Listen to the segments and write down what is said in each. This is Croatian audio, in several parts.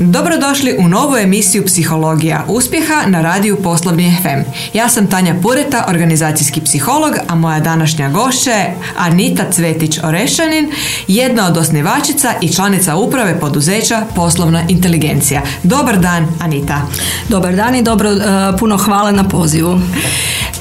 Dobrodošli u novu emisiju Psihologija uspjeha na radiju Poslovni FM. Ja sam Tanja Pureta, organizacijski psiholog, a moja današnja gošća je Anita Cvetić-Orešanin, jedna od osnivačica i članica uprave poduzeća Poslovna inteligencija. Dobar dan, Anita. Dobar dan i dobro, e, puno hvala na pozivu.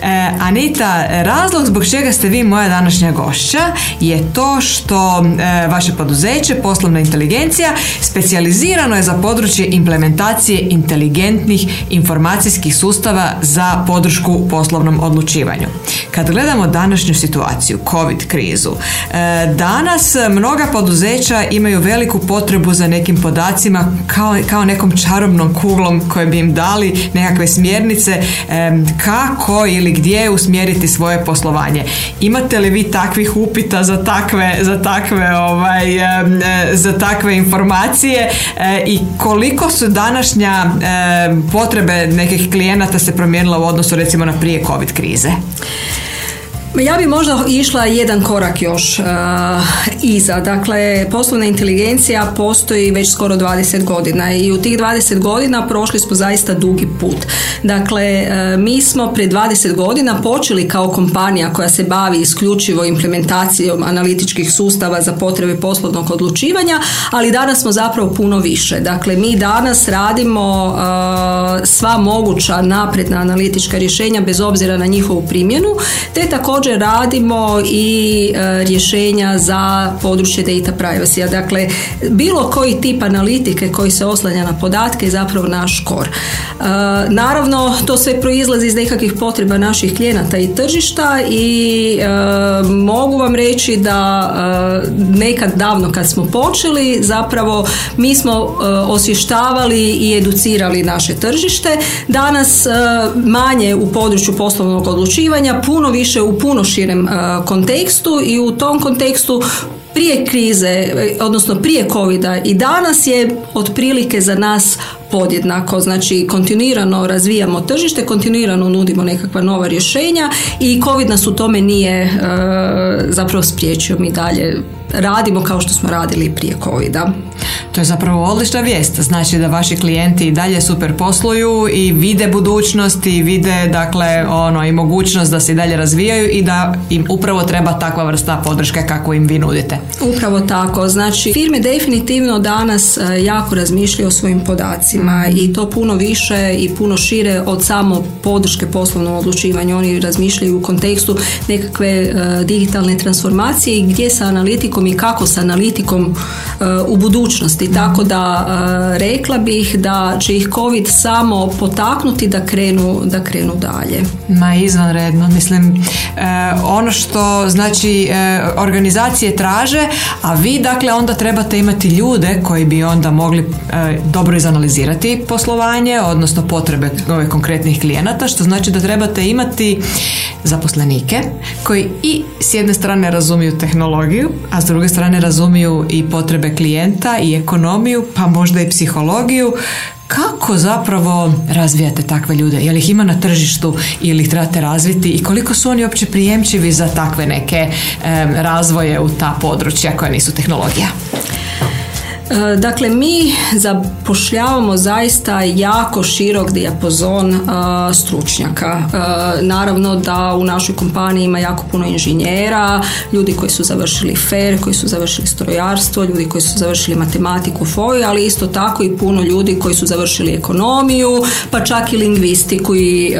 E, Anita, razlog zbog čega ste vi moja današnja gošća je to što e, vaše poduzeće, poslovna inteligencija, specijalizirano je za područje implementacije inteligentnih informacijskih sustava za podršku poslovnom odlučivanju. Kad gledamo današnju situaciju, COVID krizu, e, danas mnoga poduzeća imaju veliku potrebu za nekim podacima kao, kao nekom čarobnom kuglom koje bi im dali nekakve smjernice e, kako ili gdje usmjeriti svoje poslovanje. Imate li vi takvih upita za takve, za takve, ovaj, e, za takve informacije i koliko su današnja potrebe nekih klijenata se promijenila u odnosu recimo na prije COVID krize? Ja bi možda išla jedan korak još uh, iza. Dakle, poslovna inteligencija postoji već skoro 20 godina i u tih 20 godina prošli smo zaista dugi put. Dakle, uh, mi smo prije 20 godina počeli kao kompanija koja se bavi isključivo implementacijom analitičkih sustava za potrebe poslovnog odlučivanja, ali danas smo zapravo puno više. Dakle, mi danas radimo uh, sva moguća napredna analitička rješenja bez obzira na njihovu primjenu, te također radimo i e, rješenja za područje data privacy. Dakle, bilo koji tip analitike koji se oslanja na podatke je zapravo naš kor. E, naravno, to sve proizlazi iz nekakvih potreba naših klijenata i tržišta i e, mogu vam reći da nekad davno kad smo počeli, zapravo mi smo osvještavali i educirali naše tržište. Danas manje u području poslovnog odlučivanja, puno više u puno širem kontekstu i u tom kontekstu prije krize, odnosno prije covida i danas je otprilike za nas podjednako, znači kontinuirano razvijamo tržište, kontinuirano nudimo nekakva nova rješenja i covid nas u tome nije zapravo spriječio. Mi dalje radimo kao što smo radili prije covida. To je zapravo odlična vijest. Znači da vaši klijenti i dalje super posluju i vide budućnost i vide dakle ono i mogućnost da se i dalje razvijaju i da im upravo treba takva vrsta podrške kako im vi nudite. Upravo tako. Znači firme definitivno danas e, jako razmišljaju o svojim podacima i to puno više i puno šire od samo podrške poslovnom odlučivanju. Oni razmišljaju u kontekstu nekakve e, digitalne transformacije i gdje sa analitikom i kako sa analitikom e, u budućnosti tako da e, rekla bih da će ih COVID samo potaknuti da krenu, da krenu dalje. Ma izvanredno, mislim e, ono što znači organizacije traže, a vi dakle onda trebate imati ljude koji bi onda mogli dobro izanalizirati poslovanje, odnosno potrebe ove konkretnih klijenata, što znači da trebate imati zaposlenike koji i s jedne strane razumiju tehnologiju, a s druge strane razumiju i potrebe klijenta i ekonomiju, pa možda i psihologiju. Kako zapravo razvijate takve ljude? Je li ih ima na tržištu ili ih trebate razviti i koliko su oni uopće prijemčivi za takve neke razvoje u ta područja koja nisu tehnologija? E, dakle, mi zapošljavamo zaista jako širok dijapozon e, stručnjaka. E, naravno da u našoj kompaniji ima jako puno inženjera, ljudi koji su završili FER, koji su završili strojarstvo, ljudi koji su završili matematiku FOI, ali isto tako i puno ljudi koji su završili ekonomiju, pa čak i lingvistiku i,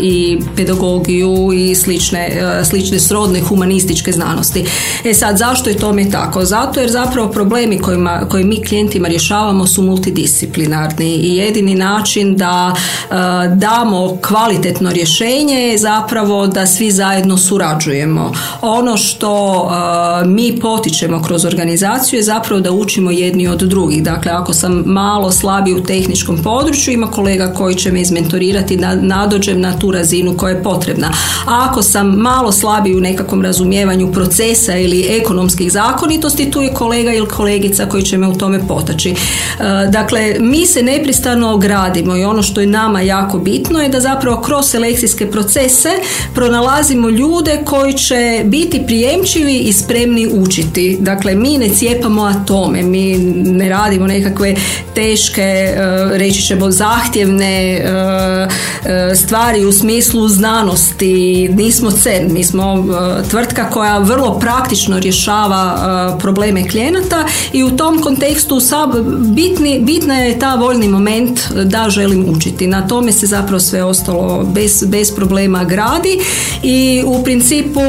i pedagogiju i slične, slične srodne humanističke znanosti. E sad, zašto je tome tako? Zato jer zapravo problemi kojima koje mi klijentima rješavamo su multidisciplinarni i jedini način da e, damo kvalitetno rješenje je zapravo da svi zajedno surađujemo. Ono što e, mi potičemo kroz organizaciju je zapravo da učimo jedni od drugih. Dakle, ako sam malo slabiji u tehničkom području, ima kolega koji će me izmentorirati da nadođem na tu razinu koja je potrebna. A ako sam malo slabiji u nekakvom razumijevanju procesa ili ekonomskih zakonitosti, tu je kolega ili kolegica koji će će me u tome potaći. Dakle, mi se nepristano ogradimo i ono što je nama jako bitno je da zapravo kroz selekcijske procese pronalazimo ljude koji će biti prijemčivi i spremni učiti. Dakle, mi ne cijepamo atome, mi ne radimo nekakve teške, reći ćemo zahtjevne stvari u smislu znanosti, nismo CERN, mi smo tvrtka koja vrlo praktično rješava probleme klijenata i u tom kontekstu bitni, bitna je ta voljni moment da želim učiti. Na tome se zapravo sve ostalo bez, bez problema gradi i u principu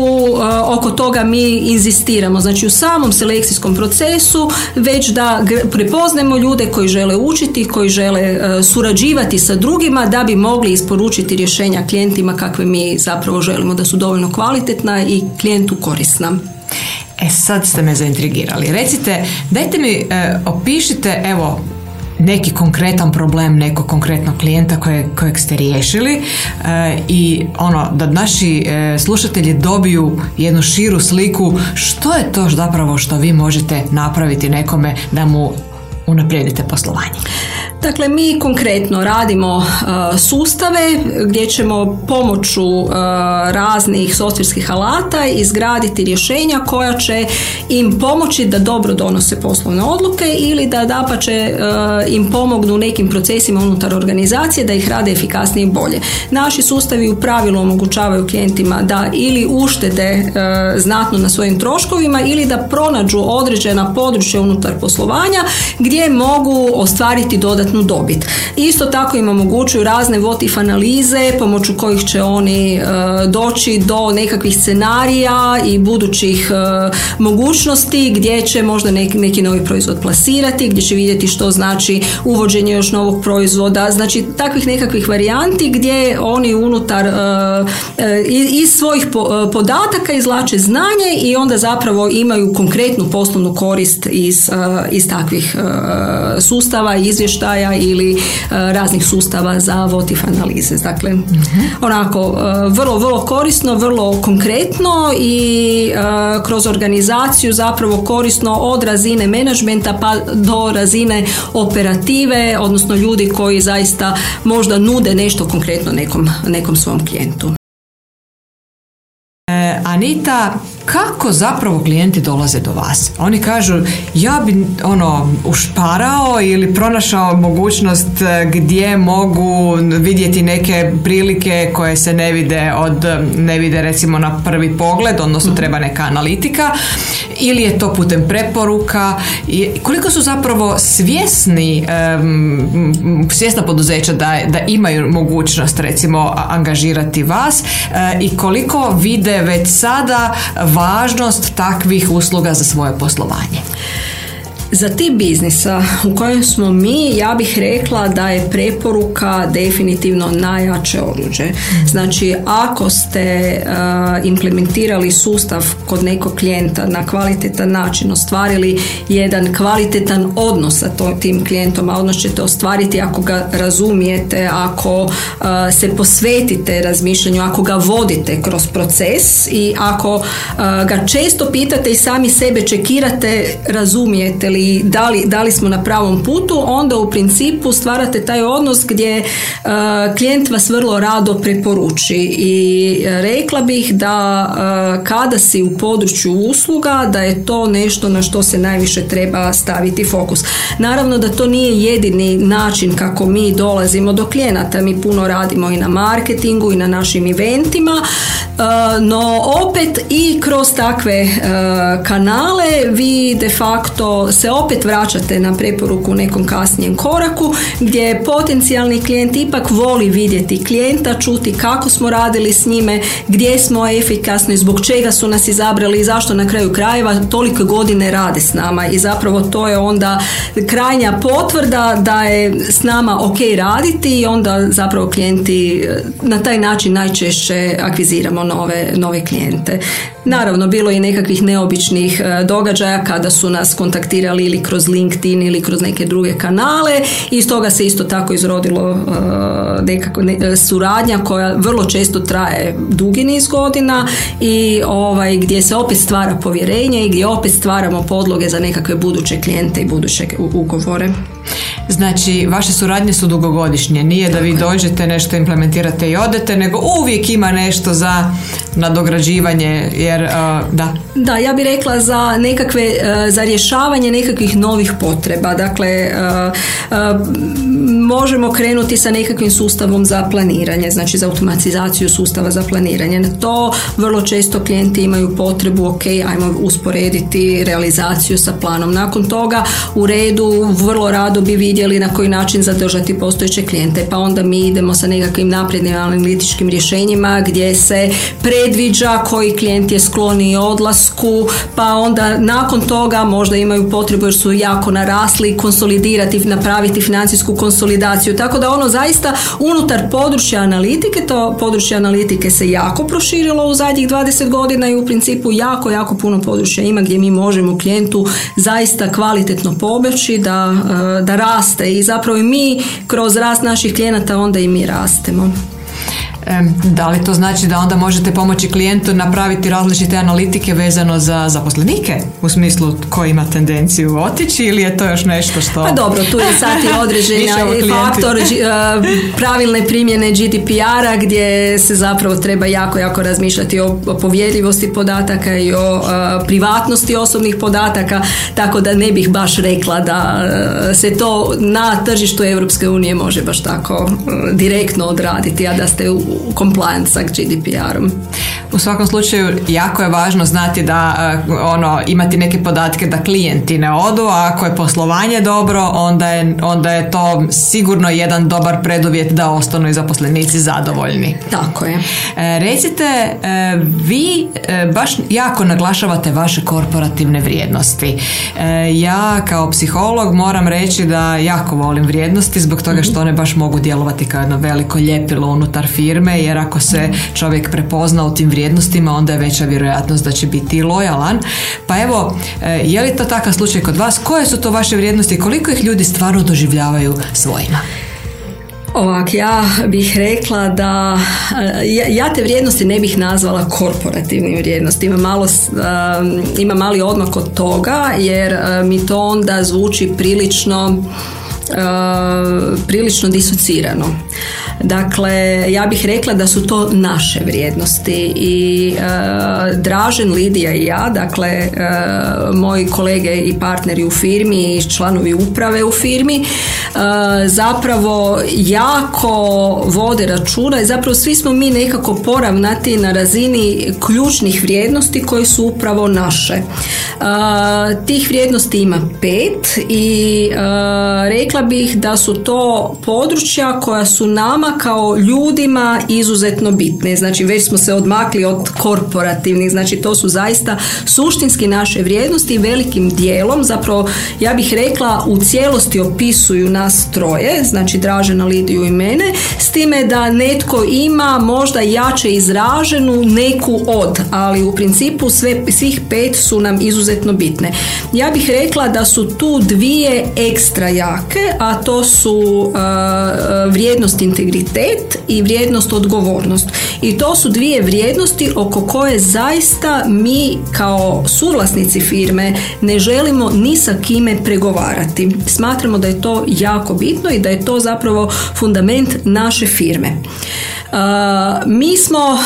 oko toga mi inzistiramo. Znači u samom selekcijskom procesu već da prepoznemo ljude koji žele učiti, koji žele surađivati sa drugima da bi mogli isporučiti rješenja klijentima kakve mi zapravo želimo da su dovoljno kvalitetna i klijentu korisna. E sad ste me zaintrigirali. Recite, dajte mi, e, opišite, evo, neki konkretan problem nekog konkretnog klijenta koje, kojeg ste riješili e, i ono da naši e, slušatelji dobiju jednu širu sliku što je to zapravo što vi možete napraviti nekome da mu unaprijedite poslovanje. Dakle, mi konkretno radimo uh, sustave gdje ćemo pomoću uh, raznih softverskih alata izgraditi rješenja koja će im pomoći da dobro donose poslovne odluke ili da dapače uh, im pomognu nekim procesima unutar organizacije da ih rade efikasnije i bolje. Naši sustavi u pravilu omogućavaju klijentima da ili uštede znatno na svojim troškovima ili da pronađu određena područja unutar poslovanja gdje mogu ostvariti dodatnu dobit. Isto tako im omogućuju razne votif analize pomoću kojih će oni e, doći do nekakvih scenarija i budućih e, mogućnosti gdje će možda neki, neki novi proizvod plasirati, gdje će vidjeti što znači uvođenje još novog proizvoda, znači takvih nekakvih varijanti gdje oni unutar e, iz svojih podataka izlače znanje i onda zapravo imaju konkretnu poslovnu korist iz, iz takvih sustava, izvještaja ili e, raznih sustava za votif analize. Dakle, onako, e, vrlo, vrlo korisno, vrlo konkretno i e, kroz organizaciju zapravo korisno od razine menadžmenta pa do razine operative, odnosno ljudi koji zaista možda nude nešto konkretno nekom, nekom svom klijentu. Anita, kako zapravo klijenti dolaze do vas? Oni kažu, ja bi ono ušparao ili pronašao mogućnost e, gdje mogu vidjeti neke prilike koje se ne vide od ne vide recimo na prvi pogled, odnosno mhm. treba neka analitika ili je to putem preporuka i koliko su zapravo svjesni um, svjesna poduzeća da, da imaju mogućnost recimo angažirati vas e, i koliko vide već sada važnost takvih usluga za svoje poslovanje? Za tip biznisa u kojem smo mi, ja bih rekla da je preporuka definitivno najjače oruđe. Znači, ako ste uh, implementirali sustav kod nekog klijenta na kvalitetan način, ostvarili jedan kvalitetan odnos sa to, tim klijentom, a odnos ćete ostvariti ako ga razumijete, ako uh, se posvetite razmišljanju, ako ga vodite kroz proces i ako uh, ga često pitate i sami sebe čekirate, razumijete li da li, da li smo na pravom putu, onda u principu stvarate taj odnos gdje uh, klijent vas vrlo rado preporuči i rekla bih da uh, kada si u području usluga da je to nešto na što se najviše treba staviti fokus. Naravno da to nije jedini način kako mi dolazimo do klijenata, mi puno radimo i na marketingu i na našim eventima, no opet i kroz takve kanale vi de facto se opet vraćate na preporuku u nekom kasnijem koraku gdje potencijalni klijent ipak voli vidjeti klijenta, čuti kako smo radili s njime, gdje smo efikasni, zbog čega su nas izabrali i zašto na kraju krajeva toliko godine rade s nama i zapravo to je onda krajnja potvrda da je s nama ok raditi i onda zapravo klijenti eh, na taj način najčešće akviziramo nove, nove klijente. Naravno, bilo je i nekakvih neobičnih eh, događaja kada su nas kontaktirali ili kroz LinkedIn ili kroz neke druge kanale i iz toga se isto tako izrodilo uh, nekako suradnja koja vrlo često traje dugi niz godina i ovaj, gdje se opet stvara povjerenje i gdje opet stvaramo podloge za nekakve buduće klijente i buduće ugovore. Znači, vaše suradnje su dugogodišnje. Nije da vi dođete, nešto implementirate i odete, nego uvijek ima nešto za nadograđivanje, jer uh, da. Da, ja bih rekla za nekakve, uh, za rješavanje nekakvih novih potreba. Dakle, uh, možemo krenuti sa nekakvim sustavom za planiranje, znači za automatizaciju sustava za planiranje. Na to vrlo često klijenti imaju potrebu, ok, ajmo usporediti realizaciju sa planom. Nakon toga u redu vrlo rado bi vidjeli na koji način zadržati postojeće klijente, pa onda mi idemo sa nekakvim naprednim analitičkim rješenjima gdje se predviđa koji klijent je skloni odlasku, pa onda nakon toga možda imaju potrebu jer su jako narasli konsolidirati, napraviti financijsku konsolidaciju. Tako da ono zaista unutar područja analitike, to područje analitike se jako proširilo u zadnjih 20 godina i u principu jako, jako puno područja ima gdje mi možemo klijentu zaista kvalitetno pobeći da, da raste i zapravo i mi kroz rast naših klijenata onda i mi rastemo. Da li to znači da onda možete pomoći klijentu napraviti različite analitike vezano za zaposlenike? U smislu ko ima tendenciju otići ili je to još nešto što... Pa dobro, tu je sad i određeni faktor e, pravilne primjene GDPR-a gdje se zapravo treba jako, jako razmišljati o povjerljivosti podataka i o e, privatnosti osobnih podataka, tako da ne bih baš rekla da e, se to na tržištu Europske unije može baš tako direktno odraditi, a da ste u compliance sa GDPR-om. U svakom slučaju jako je važno znati da uh, ono imati neke podatke da klijenti ne odu, a ako je poslovanje dobro, onda je, onda je to sigurno jedan dobar preduvjet da ostanu i zaposlenici zadovoljni. Tako je. E, recite, e, vi baš jako naglašavate vaše korporativne vrijednosti. ja kao psiholog moram reći da jako volim vrijednosti zbog toga što one baš mogu djelovati kao jedno veliko ljepilo unutar firme jer ako se čovjek prepozna u tim vrijednostima onda je veća vjerojatnost da će biti lojalan. Pa evo, e, je li to takav slučaj kod vas? Koje su to vaše vrijednosti i koliko ih ljudi stvarno doživljavaju svojima? Ovak, ja bih rekla da e, ja, te vrijednosti ne bih nazvala korporativnim vrijednostima. Malo, ima mali odmak od toga jer e, mi to onda zvuči prilično prilično disocirano. Dakle, ja bih rekla da su to naše vrijednosti i uh, Dražen, Lidija i ja, dakle, e, moji kolege i partneri u firmi i članovi uprave u firmi, e, zapravo jako vode računa i zapravo svi smo mi nekako poravnati na razini ključnih vrijednosti koje su upravo naše. Tih vrijednosti ima pet i rekla bih da su to područja koja su nama kao ljudima izuzetno bitne. Znači već smo se odmakli od korporativnih, znači to su zaista suštinski naše vrijednosti velikim dijelom, zapravo ja bih rekla u cijelosti opisuju nas troje, znači Dražena, Lidiju i mene, s time da netko ima možda jače izraženu neku od, ali u principu sve, svih pet su nam izuzetno bitne. Ja bih rekla da su tu dvije ekstra jake, a to su uh, vrijednost integriteta integritet i vrijednost odgovornost. I to su dvije vrijednosti oko koje zaista mi kao suvlasnici firme ne želimo ni sa kime pregovarati. Smatramo da je to jako bitno i da je to zapravo fundament naše firme. Mi smo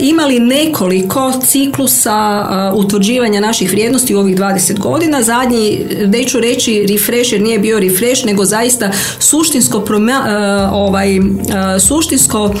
imali nekoliko ciklusa utvrđivanja naših vrijednosti u ovih 20 godina. Zadnji, neću reći refresh jer nije bio refresh, nego zaista suštinsko ovaj, suštinsko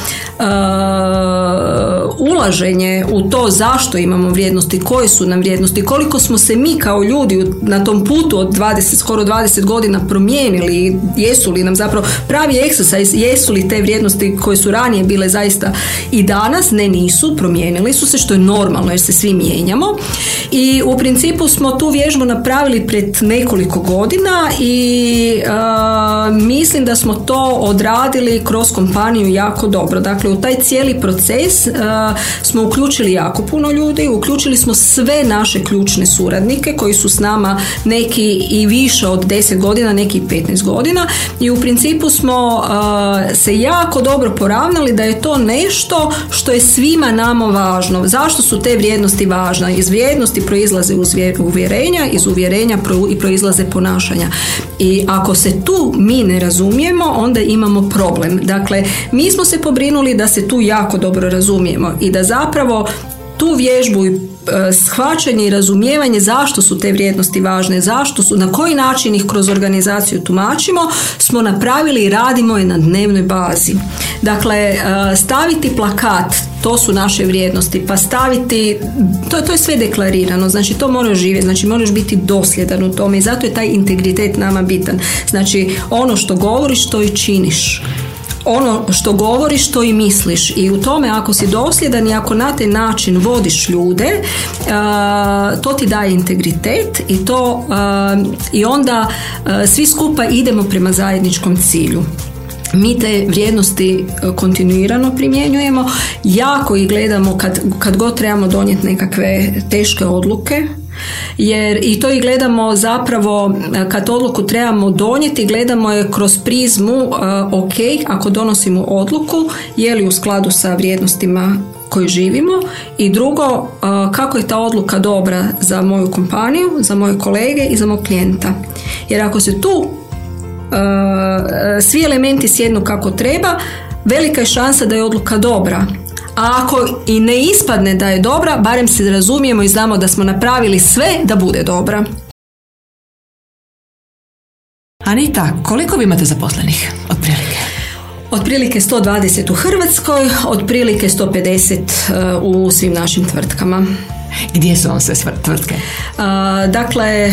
ulaženje u to zašto imamo vrijednosti, koje su nam vrijednosti, koliko smo se mi kao ljudi na tom putu od 20, skoro 20 godina promijenili, jesu li nam zapravo pravi exercise, jesu li te vrijednosti koje su ranije bile zaista i danas, ne nisu, promijenili su se što je normalno jer se svi mijenjamo. I u principu smo tu vježbu napravili pred nekoliko godina i mislim da smo to odradili radili kroz kompaniju jako dobro. Dakle, u taj cijeli proces uh, smo uključili jako puno ljudi, uključili smo sve naše ključne suradnike koji su s nama neki i više od 10 godina, neki i 15 godina i u principu smo uh, se jako dobro poravnali da je to nešto što je svima nama važno. Zašto su te vrijednosti važne? Iz vrijednosti proizlaze uvjerenja, iz uvjerenja i proizlaze ponašanja. I ako se tu mi ne razumijemo, onda imamo problem. Dakle, mi smo se pobrinuli da se tu jako dobro razumijemo i da zapravo tu vježbu i e, shvaćanje i razumijevanje zašto su te vrijednosti važne, zašto su, na koji način ih kroz organizaciju tumačimo, smo napravili i radimo je na dnevnoj bazi. Dakle, e, staviti plakat, to su naše vrijednosti, pa staviti, to, to je sve deklarirano, znači to moraš živjeti, znači moraš biti dosljedan u tome i zato je taj integritet nama bitan. Znači, ono što govoriš, to i činiš ono što govoriš, to i misliš. I u tome ako si dosljedan i ako na taj način vodiš ljude, to ti daje integritet i to i onda svi skupa idemo prema zajedničkom cilju. Mi te vrijednosti kontinuirano primjenjujemo, jako ih gledamo kad, kad god trebamo donijeti nekakve teške odluke, jer i to i gledamo zapravo kad odluku trebamo donijeti gledamo je kroz prizmu uh, ok ako donosimo odluku je li u skladu sa vrijednostima koji živimo i drugo uh, kako je ta odluka dobra za moju kompaniju, za moje kolege i za mog klijenta. Jer ako se tu svi elementi sjednu kako treba, velika je šansa da je odluka dobra a ako i ne ispadne da je dobra, barem se razumijemo i znamo da smo napravili sve da bude dobra. Anita, koliko vi imate zaposlenih, otprilike? Otprilike 120 u Hrvatskoj, otprilike 150 uh, u svim našim tvrtkama. Gdje su vam sve tvrtke? dakle,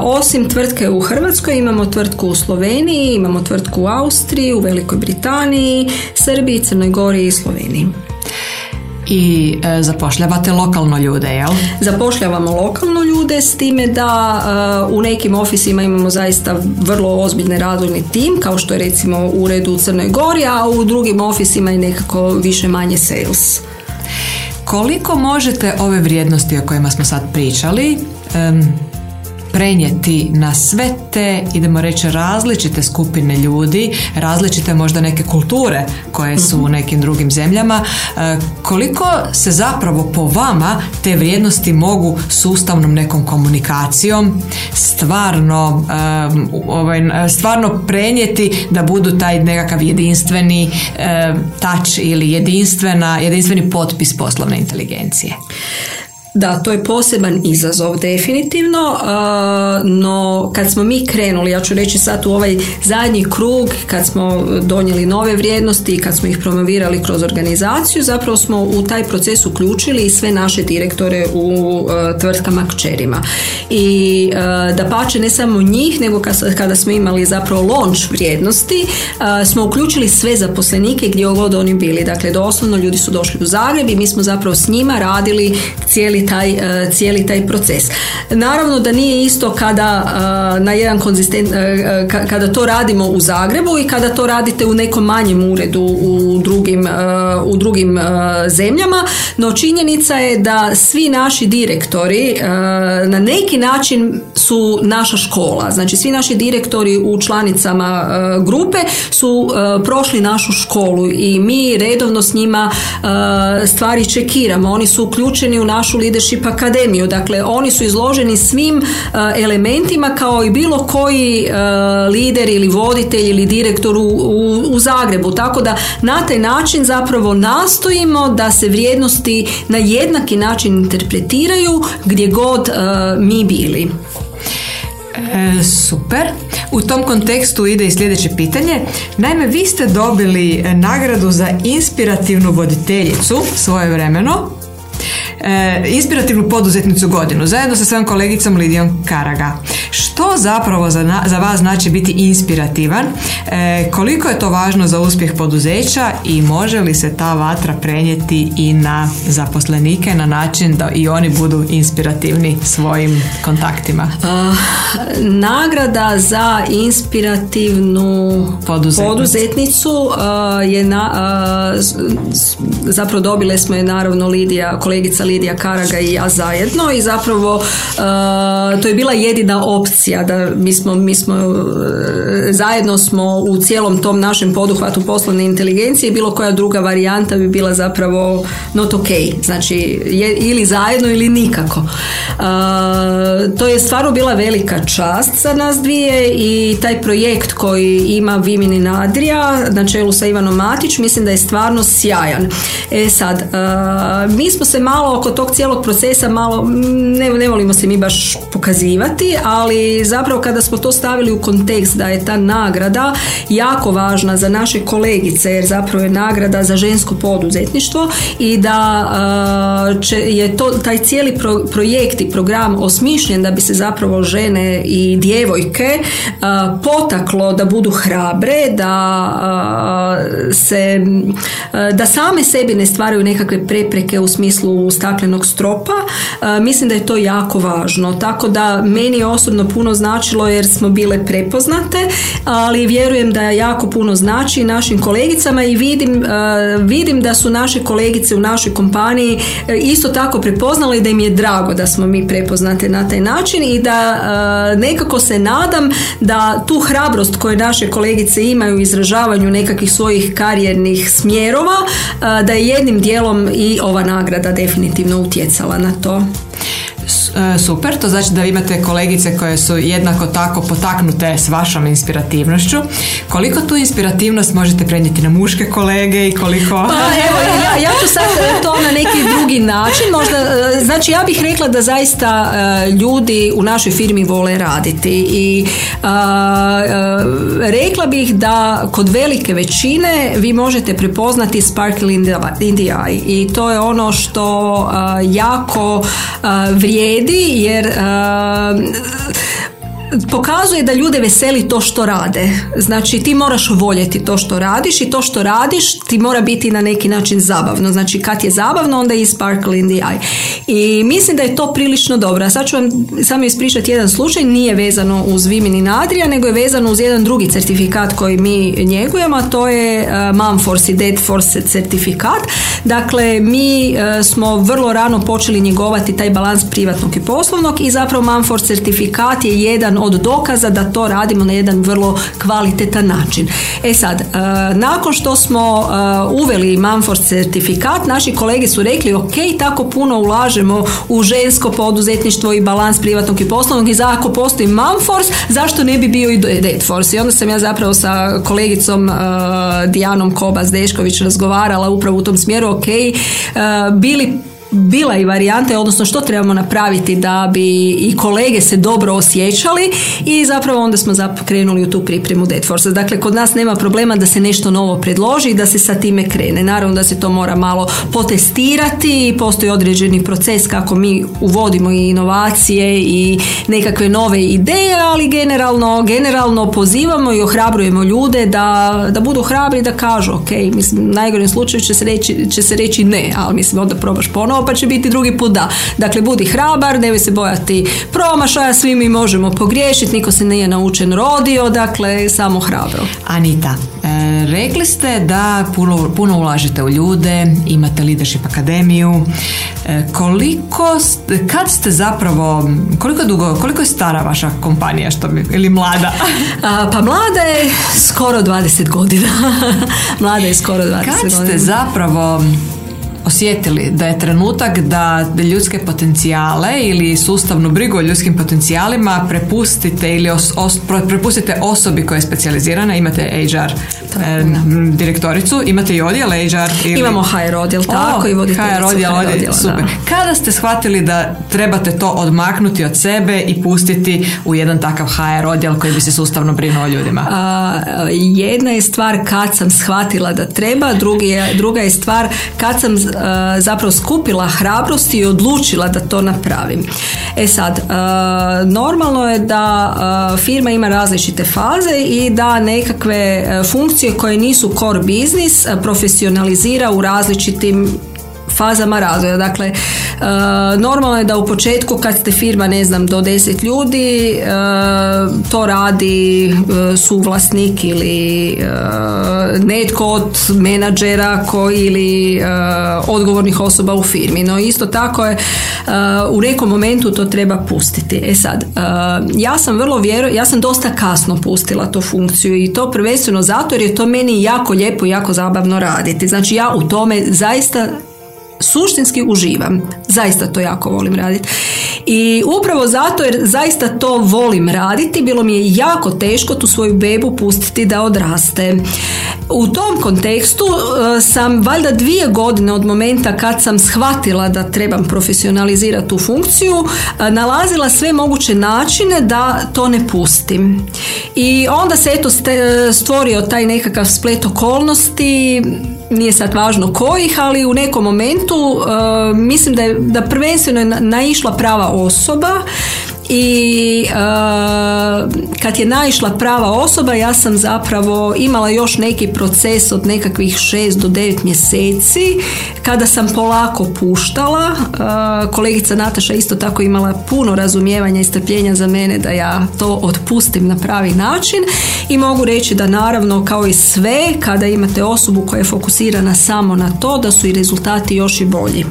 osim tvrtke u Hrvatskoj imamo tvrtku u Sloveniji, imamo tvrtku u Austriji, u Velikoj Britaniji, Srbiji, Crnoj Gori i Sloveniji i e, zapošljavate lokalno ljude, jel? Zapošljavamo lokalno ljude s time da e, u nekim ofisima imamo zaista vrlo ozbiljne razvojni tim, kao što je recimo u uredu u Crnoj Gori, a u drugim ofisima je nekako više manje sales. Koliko možete ove vrijednosti o kojima smo sad pričali prenijeti na sve te, idemo reći, različite skupine ljudi, različite možda neke kulture koje su u nekim drugim zemljama, e, koliko se zapravo po vama te vrijednosti mogu sustavnom nekom komunikacijom stvarno, ovaj, stvarno prenijeti da budu taj nekakav jedinstveni touch ili jedinstvena, jedinstveni potpis poslovne inteligencije. Da, to je poseban izazov definitivno, no kad smo mi krenuli, ja ću reći sad u ovaj zadnji krug, kad smo donijeli nove vrijednosti i kad smo ih promovirali kroz organizaciju, zapravo smo u taj proces uključili sve naše direktore u tvrtkama kćerima. I da pače ne samo njih, nego kada smo imali zapravo launch vrijednosti, smo uključili sve zaposlenike gdje god oni bili. Dakle, doslovno ljudi su došli u Zagreb i mi smo zapravo s njima radili cijeli cijeli taj, e, cijeli taj proces. Naravno da nije isto kada e, na jedan konzistent, e, kada to radimo u Zagrebu i kada to radite u nekom manjem uredu u drugim, u drugim zemljama, no činjenica je da svi naši direktori na neki način su naša škola. Znači svi naši direktori u članicama grupe su prošli našu školu i mi redovno s njima stvari čekiramo. Oni su uključeni u našu Leadership Akademiju. Dakle, oni su izloženi svim uh, elementima kao i bilo koji uh, lider ili voditelj ili direktor u, u, Zagrebu. Tako da na taj način zapravo nastojimo da se vrijednosti na jednaki način interpretiraju gdje god uh, mi bili. E, super. U tom kontekstu ide i sljedeće pitanje. Naime, vi ste dobili nagradu za inspirativnu voditeljicu svoje vremeno e, inspirativnu poduzetnicu godinu zajedno sa svojom kolegicom Lidijom Karaga. Što zapravo za, za vas znači biti inspirativan? E, koliko je to važno za uspjeh poduzeća i može li se ta vatra prenijeti i na zaposlenike na način da i oni budu inspirativni svojim kontaktima? nagrada za inspirativnu poduzetnicu, je na, zapravo dobile smo je naravno Lidija, kolegica Lidija Karaga i ja zajedno i zapravo to je bila jedina opcija da mi smo, mi smo zajedno smo u cijelom tom našem poduhvatu poslovne inteligencije bilo koja druga varijanta bi bila zapravo not ok. Znači je, ili zajedno ili nikako. to je stvarno bila velika čast za nas dvije i taj projekt koji ima Vimini Nadrija na čelu sa Ivanom Matić mislim da je stvarno sjajan. E sad, mi smo se malo oko tog cijelog procesa malo, ne, ne volimo se mi baš pokazivati, ali zapravo kada smo to stavili u kontekst da je ta nagrada jako važna za naše kolegice jer zapravo je nagrada za žensko poduzetništvo i da će, je to taj cijeli projekt i program osmišljen da bi se zapravo žene i djevojke potaklo da budu hrabre, da se da same sebi ne stvaraju nekakve prepreke u smislu staklenog stropa. Mislim da je to jako važno. Tako da meni je osobno puno značilo jer smo bile prepoznate, ali vjerujem da jako puno znači našim kolegicama i vidim, vidim da su naše kolegice u našoj kompaniji e, isto tako prepoznali da im je drago da smo mi prepoznate na taj način i da nekako se nadam da tu hrabrost koju naše kolegice imaju u izražavanju nekakvih svojih karijernih smjerova, da je jednim dijelom i ova nagrada definitivno utjecala na to. E, super, to znači da imate kolegice koje su jednako tako potaknute s vašom inspirativnošću. Koliko tu inspirativnost možete prenijeti na muške kolege i koliko... Pa evo, ja, ja ću sad to na neki drugi način. Možda, e, znači ja bih rekla da zaista e, ljudi u našoj firmi vole raditi i rekla bih da kod velike većine vi možete prepoznati sparkle in the, eye i to je ono što jako vrijedi jer pokazuje da ljude veseli to što rade. Znači ti moraš voljeti to što radiš i to što radiš ti mora biti na neki način zabavno. Znači kad je zabavno onda je sparkle in the eye. I mislim da je to prilično dobro. Sad ću vam samo ispričati jedan slučaj, nije vezano uz Vimini Nadrija, nego je vezano uz jedan drugi certifikat koji mi njegujemo, a to je uh, Mumforce i Dead Force certifikat. Dakle, mi uh, smo vrlo rano počeli njegovati taj balans privatnog i poslovnog i zapravo Mumforce certifikat je jedan od dokaza da to radimo na jedan vrlo kvalitetan način. E sad, e, nakon što smo e, uveli Manforce certifikat, naši kolege su rekli ok, tako puno ulažemo u žensko poduzetništvo i balans privatnog i poslovnog i za ako postoji Manforce, zašto ne bi bio i Deadforce? I onda sam ja zapravo sa kolegicom uh, Dijanom Kobas-Dešković razgovarala upravo u tom smjeru, ok, bili bila i varijante, odnosno što trebamo napraviti da bi i kolege se dobro osjećali i zapravo onda smo krenuli u tu pripremu Deadforce. Dakle, kod nas nema problema da se nešto novo predloži i da se sa time krene. Naravno da se to mora malo potestirati i postoji određeni proces kako mi uvodimo i inovacije i nekakve nove ideje, ali generalno, generalno pozivamo i ohrabrujemo ljude da, da budu hrabri da kažu ok, mislim, najgorem slučaju će se, reći, će se reći ne, ali mislim onda probaš ponovo pa će biti drugi put da. Dakle, budi hrabar, ne se bojati promašaja, svi mi možemo pogriješiti, niko se nije naučen rodio, dakle, samo hrabro. Anita, e, rekli ste da puno, puno ulažete u ljude, imate Leadership Akademiju. E, koliko, kad ste zapravo, koliko dugo, koliko je stara vaša kompanija, što bi, ili mlada? pa mlada je skoro 20 godina. mlada je skoro 20 kad godina. Kad ste zapravo osjetili da je trenutak da ljudske potencijale ili sustavnu brigu o ljudskim potencijalima prepustite ili prepustite osobi koja je specijalizirana, imate HR e, direktoricu, imate i odjel HR ili... Imamo HR odjel, tako i vodite HR odjel, odjel, super. Kada ste shvatili da trebate to odmaknuti od sebe i pustiti u jedan takav HR odjel koji bi se sustavno brinuo o ljudima? jedna je stvar kad sam shvatila da treba, drugi je, druga je stvar kad sam zapravo skupila hrabrost i odlučila da to napravim. E sad, normalno je da firma ima različite faze i da nekakve funkcije koje nisu core biznis profesionalizira u različitim fazama razvoja. Dakle, e, normalno je da u početku kad ste firma, ne znam, do 10 ljudi, e, to radi e, suvlasnik ili netko od menadžera koji ili odgovornih osoba u firmi. No isto tako je u nekom momentu to treba pustiti. E sad, ja sam vrlo vjero, ja sam dosta kasno pustila tu funkciju i to prvenstveno zato jer je to meni jako lijepo i jako zabavno raditi. Znači ja u tome zaista suštinski uživam. Zaista to jako volim raditi. I upravo zato jer zaista to volim raditi, bilo mi je jako teško tu svoju bebu pustiti da odraste. U tom kontekstu e, sam valjda dvije godine od momenta kad sam shvatila da trebam profesionalizirati tu funkciju, e, nalazila sve moguće načine da to ne pustim. I onda se eto stvorio taj nekakav splet okolnosti, nije sad važno kojih, ali u nekom momentu uh, mislim da je da prvenstveno je naišla prava osoba i uh, kad je naišla prava osoba ja sam zapravo imala još neki proces od nekakvih 6 do 9 mjeseci kada sam polako puštala. Uh, kolegica Nataša isto tako imala puno razumijevanja i strpljenja za mene da ja to otpustim na pravi način. I mogu reći da naravno kao i sve kada imate osobu koja je fokusirana samo na to da su i rezultati još i bolji.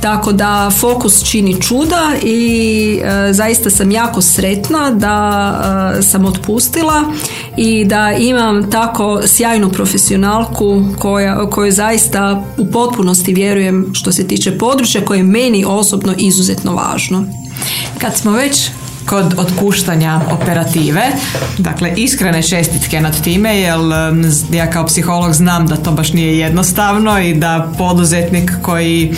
Tako da fokus čini čuda i uh, zaista sam sam jako sretna da e, sam otpustila i da imam tako sjajnu profesionalku koja, koju zaista u potpunosti vjerujem što se tiče područja koje je meni osobno izuzetno važno. Kad smo već kod otpuštanja operative. Dakle, iskrene čestitke nad time, jer ja kao psiholog znam da to baš nije jednostavno i da poduzetnik koji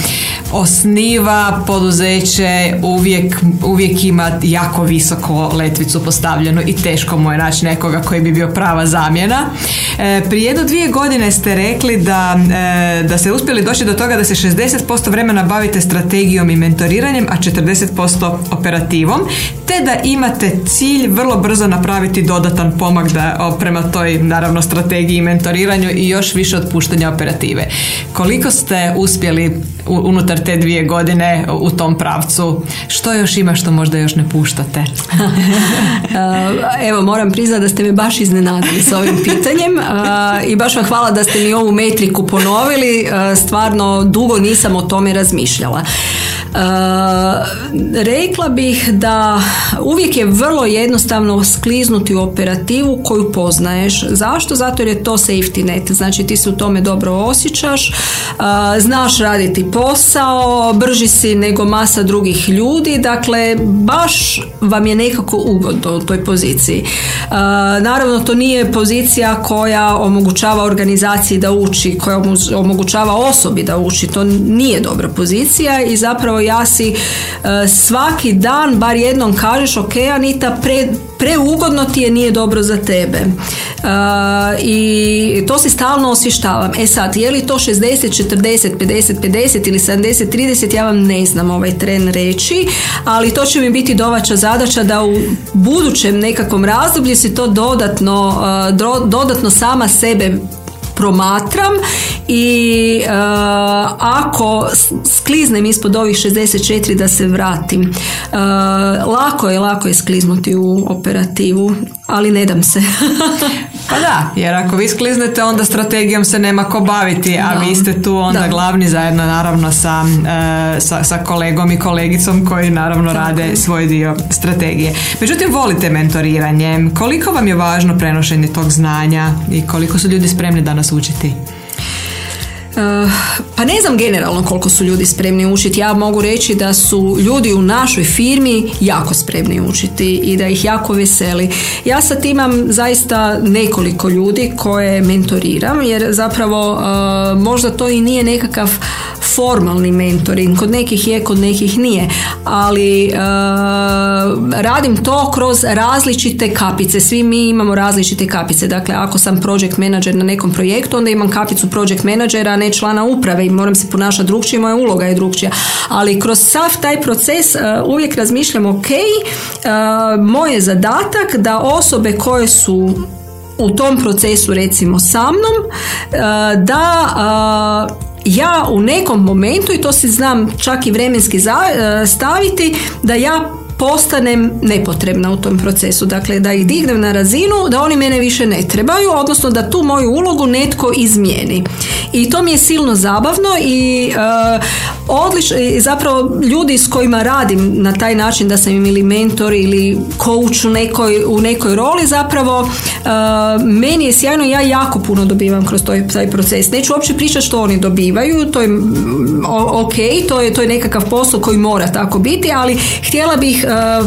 osniva poduzeće uvijek, uvijek ima jako visoko letvicu postavljenu i teško mu je naći nekoga koji bi bio prava zamjena. E, prije jedno dvije godine ste rekli da, e, da ste uspjeli doći do toga da se 60% vremena bavite strategijom i mentoriranjem, a 40% operativom, te da imate cilj vrlo brzo napraviti dodatan pomak da, prema toj naravno strategiji mentoriranju i još više otpuštanja operative. Koliko ste uspjeli unutar te dvije godine u tom pravcu? Što još ima što možda još ne puštate? Evo, moram priznati da ste me baš iznenadili s ovim pitanjem i baš vam hvala da ste mi ovu metriku ponovili. Stvarno, dugo nisam o tome razmišljala. Rekla bih da uvijek je vrlo jednostavno skliznuti u operativu koju poznaješ. Zašto? Zato jer je to safety net. Znači ti se u tome dobro osjećaš, znaš raditi posao, brži si nego masa drugih ljudi, dakle baš vam je nekako ugodno u toj poziciji. Naravno to nije pozicija koja omogućava organizaciji da uči, koja omogućava osobi da uči, to nije dobra pozicija i zapravo ja si svaki dan bar jednom kažeš ok Anita pre, preugodno ti je nije dobro za tebe. I to si stalno osvještavam. E sad je li to 60, 40, 50, 50 ili 70, 30 ja vam ne znam ovaj tren reći ali to će mi biti dovača zadaća da u budućem nekakvom razdoblju si to dodatno, dodatno sama sebe promatram i uh, ako skliznem ispod ovih 64 da se vratim. Uh, lako je, lako je skliznuti u operativu, ali ne dam se. pa da, jer ako vi skliznete onda strategijom se nema ko baviti, a vi ste tu onda glavni zajedno naravno sa, uh, sa, sa, kolegom i kolegicom koji naravno rade svoj dio strategije. Međutim, volite mentoriranje. Koliko vam je važno prenošenje tog znanja i koliko su ljudi spremni da nas učiti? Eh, pa ne znam generalno koliko su ljudi spremni učiti. Ja mogu reći da su ljudi u našoj firmi jako spremni učiti i da ih jako veseli. Ja sad imam zaista nekoliko ljudi koje mentoriram jer zapravo eh, možda to i nije nekakav formalni mentoring. Kod nekih je, kod nekih nije. Ali radim to kroz različite kapice. Svi mi imamo različite kapice. Dakle, ako sam project manager na nekom projektu, onda imam kapicu project managera, a ne člana uprave i moram se ponašati drugčije, moja uloga je drugčija. Ali kroz sav taj proces uvijek razmišljam, ok, moj je zadatak da osobe koje su u tom procesu recimo sa mnom e, da e, ja u nekom momentu i to si znam čak i vremenski e, staviti da ja postanem nepotrebna u tom procesu. Dakle, da ih dignem na razinu, da oni mene više ne trebaju, odnosno da tu moju ulogu netko izmijeni. I to mi je silno zabavno i uh, odlično, zapravo ljudi s kojima radim na taj način da sam im ili mentor ili coach u nekoj, u nekoj roli zapravo uh, meni je sjajno ja jako puno dobivam kroz taj, taj proces. Neću uopće pričati što oni dobivaju, to je ok, to je, to je nekakav posao koji mora tako biti, ali htjela bih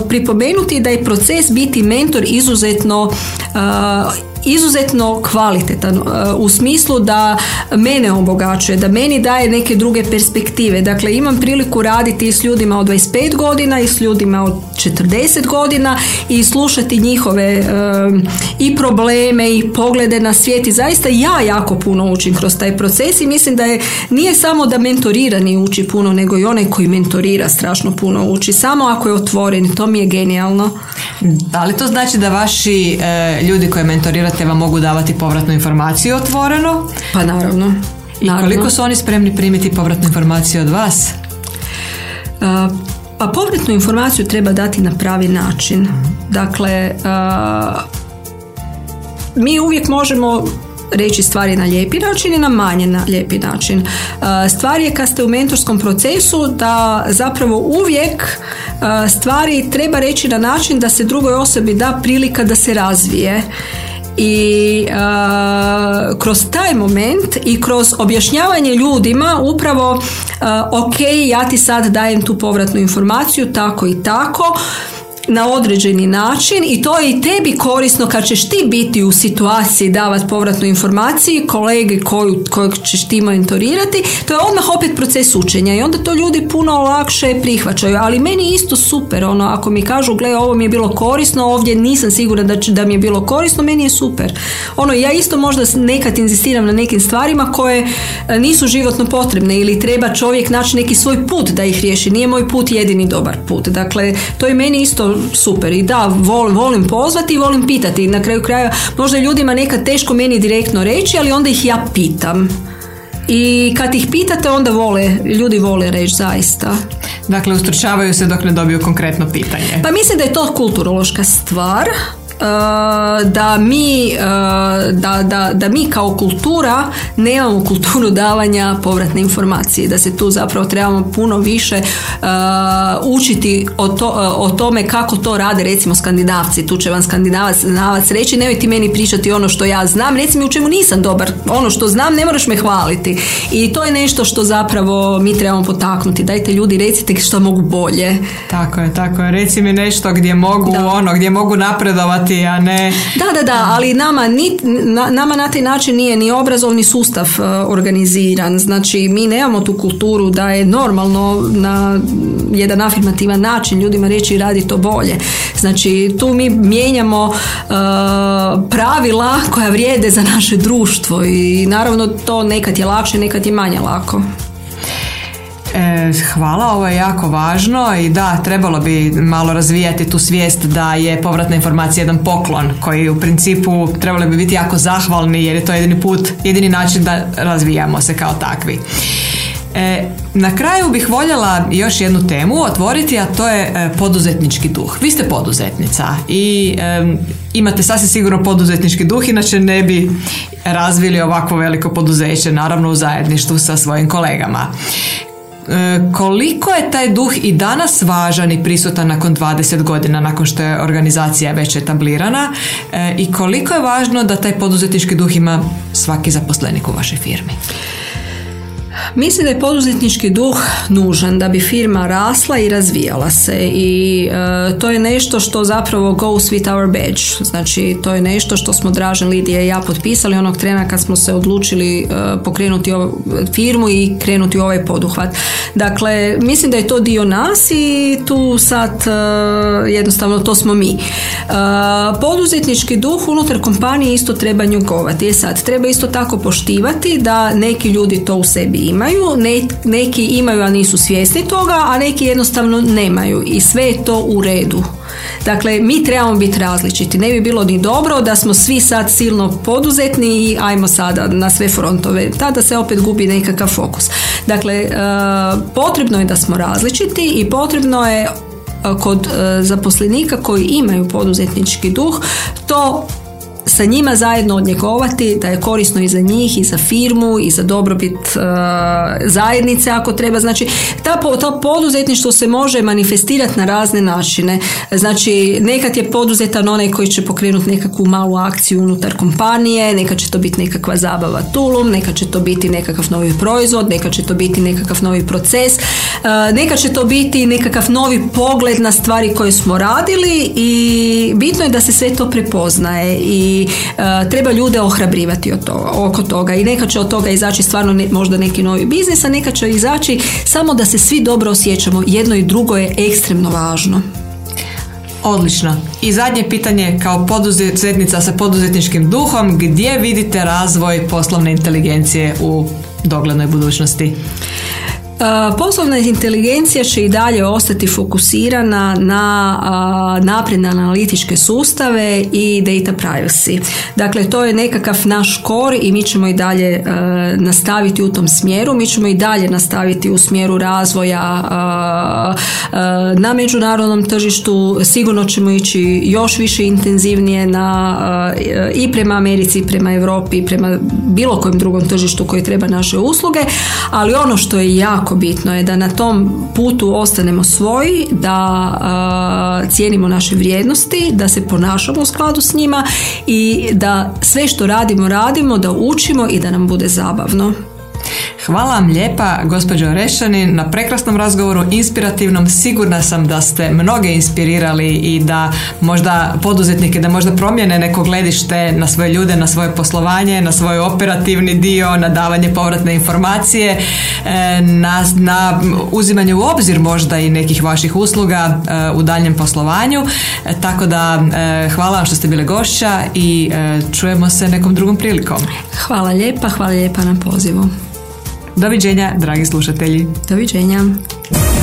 pripomenuti da je proces biti mentor izuzetno uh, izuzetno kvalitetan uh, u smislu da mene obogaćuje, da meni daje neke druge perspektive. Dakle, imam priliku raditi s ljudima od 25 godina i s ljudima od 40 godina i slušati njihove um, i probleme i poglede na svijet i zaista ja jako puno učim kroz taj proces i mislim da je nije samo da mentorirani uči puno, nego i onaj koji mentorira strašno puno uči. Samo ako je otvoren, to mi je genijalno. Da li to znači da vaši e, ljudi koje mentorirate vam mogu davati povratnu informaciju otvoreno? Pa naravno. I koliko su oni spremni primiti povratnu informaciju od vas? pa povratnu informaciju treba dati na pravi način. Dakle, mi uvijek možemo reći stvari na lijepi način i na manje na lijepi način. Stvar je kad ste u mentorskom procesu da zapravo uvijek stvari treba reći na način da se drugoj osobi da prilika da se razvije i kroz taj moment i kroz objašnjavanje ljudima upravo uh, ok ja ti sad dajem tu povratnu informaciju tako i tako na određeni način i to je i tebi korisno kad ćeš ti biti u situaciji davati povratnu informaciju kolege koju, kojeg ćeš ti mentorirati, to je odmah opet proces učenja i onda to ljudi puno lakše prihvaćaju, ali meni isto super, ono, ako mi kažu, gle, ovo mi je bilo korisno, ovdje nisam sigurna da, da mi je bilo korisno, meni je super. Ono, ja isto možda nekad inzistiram na nekim stvarima koje e, nisu životno potrebne ili treba čovjek naći neki svoj put da ih riješi, nije moj put jedini dobar put. Dakle, to je meni isto super i da, volim, volim pozvati i volim pitati. Na kraju kraja možda ljudima nekad teško meni direktno reći, ali onda ih ja pitam. I kad ih pitate, onda vole, ljudi vole reći zaista. Dakle, ustručavaju se dok ne dobiju konkretno pitanje. Pa mislim da je to kulturološka stvar, da mi, eh, da, da, da mi kao kultura nemamo kulturu davanja povratne informacije, da se tu zapravo trebamo puno više eh, učiti o, to, o tome kako to rade recimo skandinavci, tu će vam skandinavac reći nemoj ti meni pričati ono što ja znam, reci mi u čemu nisam dobar, ono što znam ne moraš me hvaliti. I to je nešto što zapravo mi trebamo potaknuti, dajte ljudi recite što mogu bolje. Tako je, tako je, reci mi nešto gdje mogu ono, gdje mogu napredovati a ne... Da, da, da, ali nama, ni, nama na taj način nije ni obrazovni sustav uh, organiziran. Znači, mi nemamo tu kulturu da je normalno na jedan afirmativan način ljudima reći radi to bolje. Znači, tu mi mijenjamo uh, pravila koja vrijede za naše društvo i naravno to nekad je lakše, nekad je manje lako. E, hvala, ovo je jako važno i da, trebalo bi malo razvijati tu svijest da je povratna informacija jedan poklon koji u principu trebali bi biti jako zahvalni jer je to jedini put, jedini način da razvijamo se kao takvi. E, na kraju bih voljela još jednu temu otvoriti, a to je e, poduzetnički duh. Vi ste poduzetnica i imate sasvim sigurno poduzetnički duh, inače ne bi razvili ovako veliko poduzeće, naravno u zajedništvu sa svojim kolegama. E, koliko je taj duh i danas važan i prisutan nakon 20 godina nakon što je organizacija već etablirana e, i koliko je važno da taj poduzetnički duh ima svaki zaposlenik u vašoj firmi? Mislim da je poduzetnički duh nužan da bi firma rasla i razvijala se i e, to je nešto što zapravo goes with our badge. Znači to je nešto što smo Dražen Lidija i ja potpisali onog trena kad smo se odlučili e, pokrenuti ovu firmu i krenuti u ovaj poduhvat. Dakle, mislim da je to dio nas i tu sad e, jednostavno to smo mi. Poduzetnički duh unutar kompanije isto treba njugovati. Je sad, treba isto tako poštivati da neki ljudi to u sebi imaju, neki imaju a nisu svjesni toga, a neki jednostavno nemaju i sve je to u redu. Dakle, mi trebamo biti različiti. Ne bi bilo ni dobro da smo svi sad silno poduzetni i ajmo sada na sve frontove. Tada se opet gubi nekakav fokus. Dakle, e, potrebno je da smo različiti i potrebno je e, kod e, zaposlenika koji imaju poduzetnički duh to sa njima zajedno odnjegovati da je korisno i za njih i za firmu i za dobrobit uh, zajednice ako treba. Znači, ta, to poduzetništvo se može manifestirati na razne načine. Znači, nekad je poduzetan onaj koji će pokrenuti nekakvu malu akciju unutar kompanije, nekad će to biti nekakva zabava tulum, nekad će to biti nekakav novi proizvod, nekad će to biti nekakav novi proces, uh, nekad će to biti nekakav novi pogled na stvari koje smo radili i bitno je da se sve to prepoznaje i E, treba ljude ohrabrivati od toga, oko toga i neka će od toga izaći stvarno možda neki novi biznis, a neka će izaći samo da se svi dobro osjećamo. Jedno i drugo je ekstremno važno. Odlično. I zadnje pitanje kao poduzetnica sa poduzetničkim duhom, gdje vidite razvoj poslovne inteligencije u doglednoj budućnosti? Poslovna inteligencija će i dalje ostati fokusirana na napredne analitičke sustave i data privacy. Dakle, to je nekakav naš kor i mi ćemo i dalje nastaviti u tom smjeru. Mi ćemo i dalje nastaviti u smjeru razvoja na međunarodnom tržištu. Sigurno ćemo ići još više intenzivnije na, i prema Americi, i prema Europi, i prema bilo kojem drugom tržištu koji treba naše usluge. Ali ono što je jako jako bitno je da na tom putu ostanemo svoji, da cijenimo naše vrijednosti, da se ponašamo u skladu s njima i da sve što radimo, radimo, da učimo i da nam bude zabavno. Hvala vam lijepa, gospođo Rešanin, na prekrasnom razgovoru, inspirativnom. Sigurna sam da ste mnoge inspirirali i da možda poduzetnike, da možda promijene neko gledište na svoje ljude, na svoje poslovanje, na svoj operativni dio, na davanje povratne informacije, e, na, na uzimanje u obzir možda i nekih vaših usluga e, u daljem poslovanju. E, tako da hvala vam što ste bile gošća i čujemo se nekom drugom prilikom. Hvala lijepa, hvala lijepa na pozivu. Doviđenja, dragi slušatelji. Doviđenja.